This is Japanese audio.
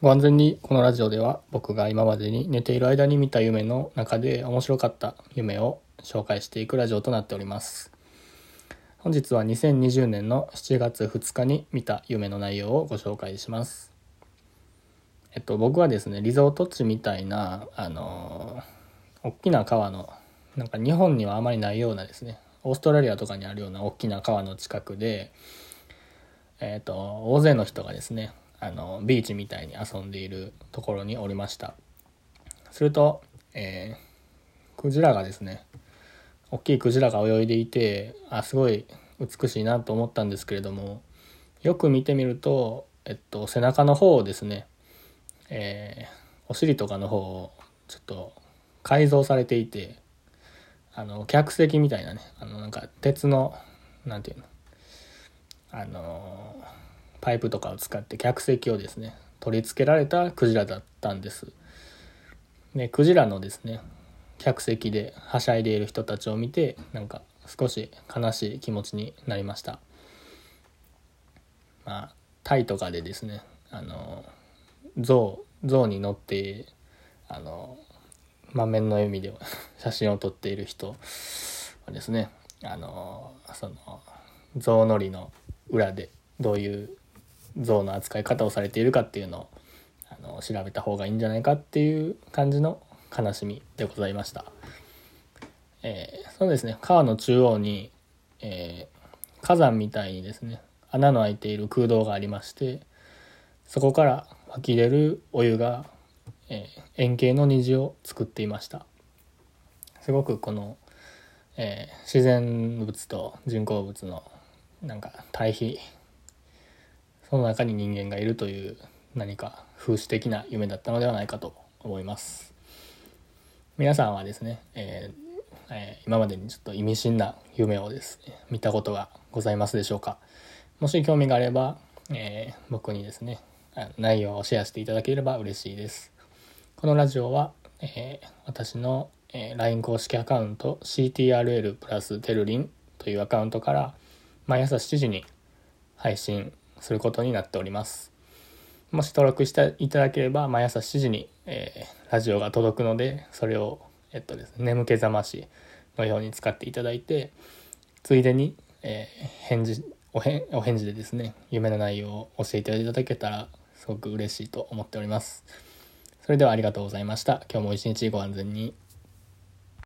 ご安全にこのラジオでは僕が今までに寝ている間に見た夢の中で面白かった夢を紹介していくラジオとなっております。本日は2020年の7月2日に見た夢の内容をご紹介します。えっと僕はですねリゾート地みたいなあの大きな川のなんか日本にはあまりないようなですねオーストラリアとかにあるような大きな川の近くでえっと大勢の人がですねあのビーチみたいに遊んでいるところにおりました。すると、えー、クジラがですね大きいクジラが泳いでいてあすごい美しいなと思ったんですけれどもよく見てみると、えっと、背中の方をですね、えー、お尻とかの方をちょっと改造されていてあの客席みたいなねあのなんか鉄のなんていうのあのパイプとかを使って客席をですね取り付けられたクジラだったんです。でクジラのですね客席ではしゃいでいる人たちを見てなんか少し悲しい気持ちになりました。まあタイとかでですねあの象象に乗ってあの満面の笑みで 写真を撮っている人はですねあのその象乗りの裏でどういう像の扱い方をされているかっていうのをあの調べた方がいいんじゃないかっていう感じの悲しみでございました。えー、そうですね川の中央に、えー、火山みたいにですね穴の開いている空洞がありましてそこから湧き出るお湯が、えー、円形の虹を作っていましたすごくこの、えー、自然物と人工物のなんか対比その中に人間がいるという何か風刺的な夢だったのではないかと思います。皆さんはですね、えーえー、今までにちょっと意味深な夢をですね見たことがございますでしょうか？もし興味があれば、えー、僕にですね内容をシェアしていただければ嬉しいです。このラジオは、え私の、え LINE 公式アカウント CTRL プラステルリンというアカウントから毎朝7時に配信することになっております。もし登録していただければ毎朝7時に、えー、ラジオが届くのでそれを、えっとですね、眠気覚ましのように使っていただいてついでに、えー、返事おへお返事でですね夢の内容を教えていただけたらすごく嬉しいと思っております。それではありがとうございました。今日も一日ご安全に。